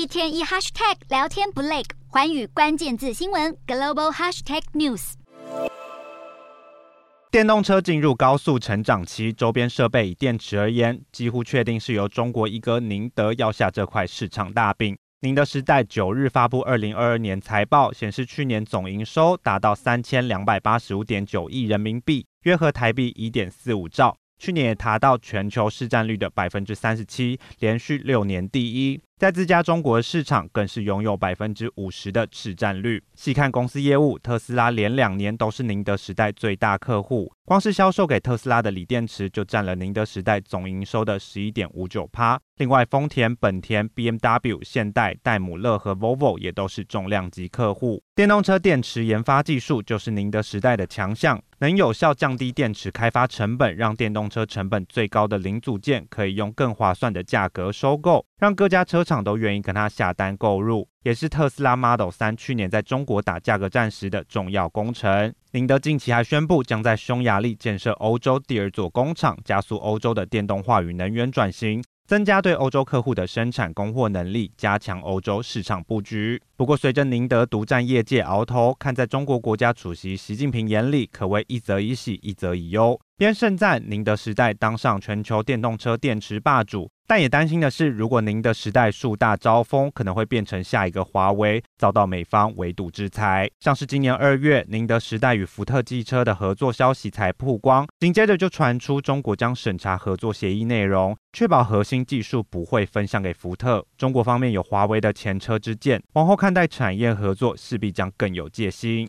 一天一 hashtag 聊天不累，环宇关键字新闻 global hashtag news。电动车进入高速成长期，周边设备以电池而言，几乎确定是由中国一哥宁德要下这块市场大饼。宁德时代九日发布二零二二年财报，显示去年总营收达到三千两百八十五点九亿人民币，约合台币一点四五兆，去年也达到全球市占率的百分之三十七，连续六年第一。在自家中国市场，更是拥有百分之五十的市占率。细看公司业务，特斯拉连两年都是宁德时代最大客户，光是销售给特斯拉的锂电池就占了宁德时代总营收的十一点五九趴。另外，丰田、本田、BMW、现代、戴姆勒和 Volvo 也都是重量级客户。电动车电池研发技术就是宁德时代的强项，能有效降低电池开发成本，让电动车成本最高的零组件可以用更划算的价格收购。让各家车厂都愿意跟他下单购入，也是特斯拉 Model 3去年在中国打价格战时的重要工程。宁德近期还宣布，将在匈牙利建设欧洲第二座工厂，加速欧洲的电动化与能源转型。增加对欧洲客户的生产供货能力，加强欧洲市场布局。不过，随着宁德独占业界鳌头，看在中国国家主席习近平眼里，可谓一则以喜，一则以忧。边盛赞宁德时代当上全球电动车电池霸主，但也担心的是，如果宁德时代树大招风，可能会变成下一个华为，遭到美方围堵制裁。像是今年二月，宁德时代与福特汽车的合作消息才曝光，紧接着就传出中国将审查合作协议内容，确保核心技术不会分享给福特。中国方面有华为的前车之鉴，往后看待产业合作势必将更有戒心。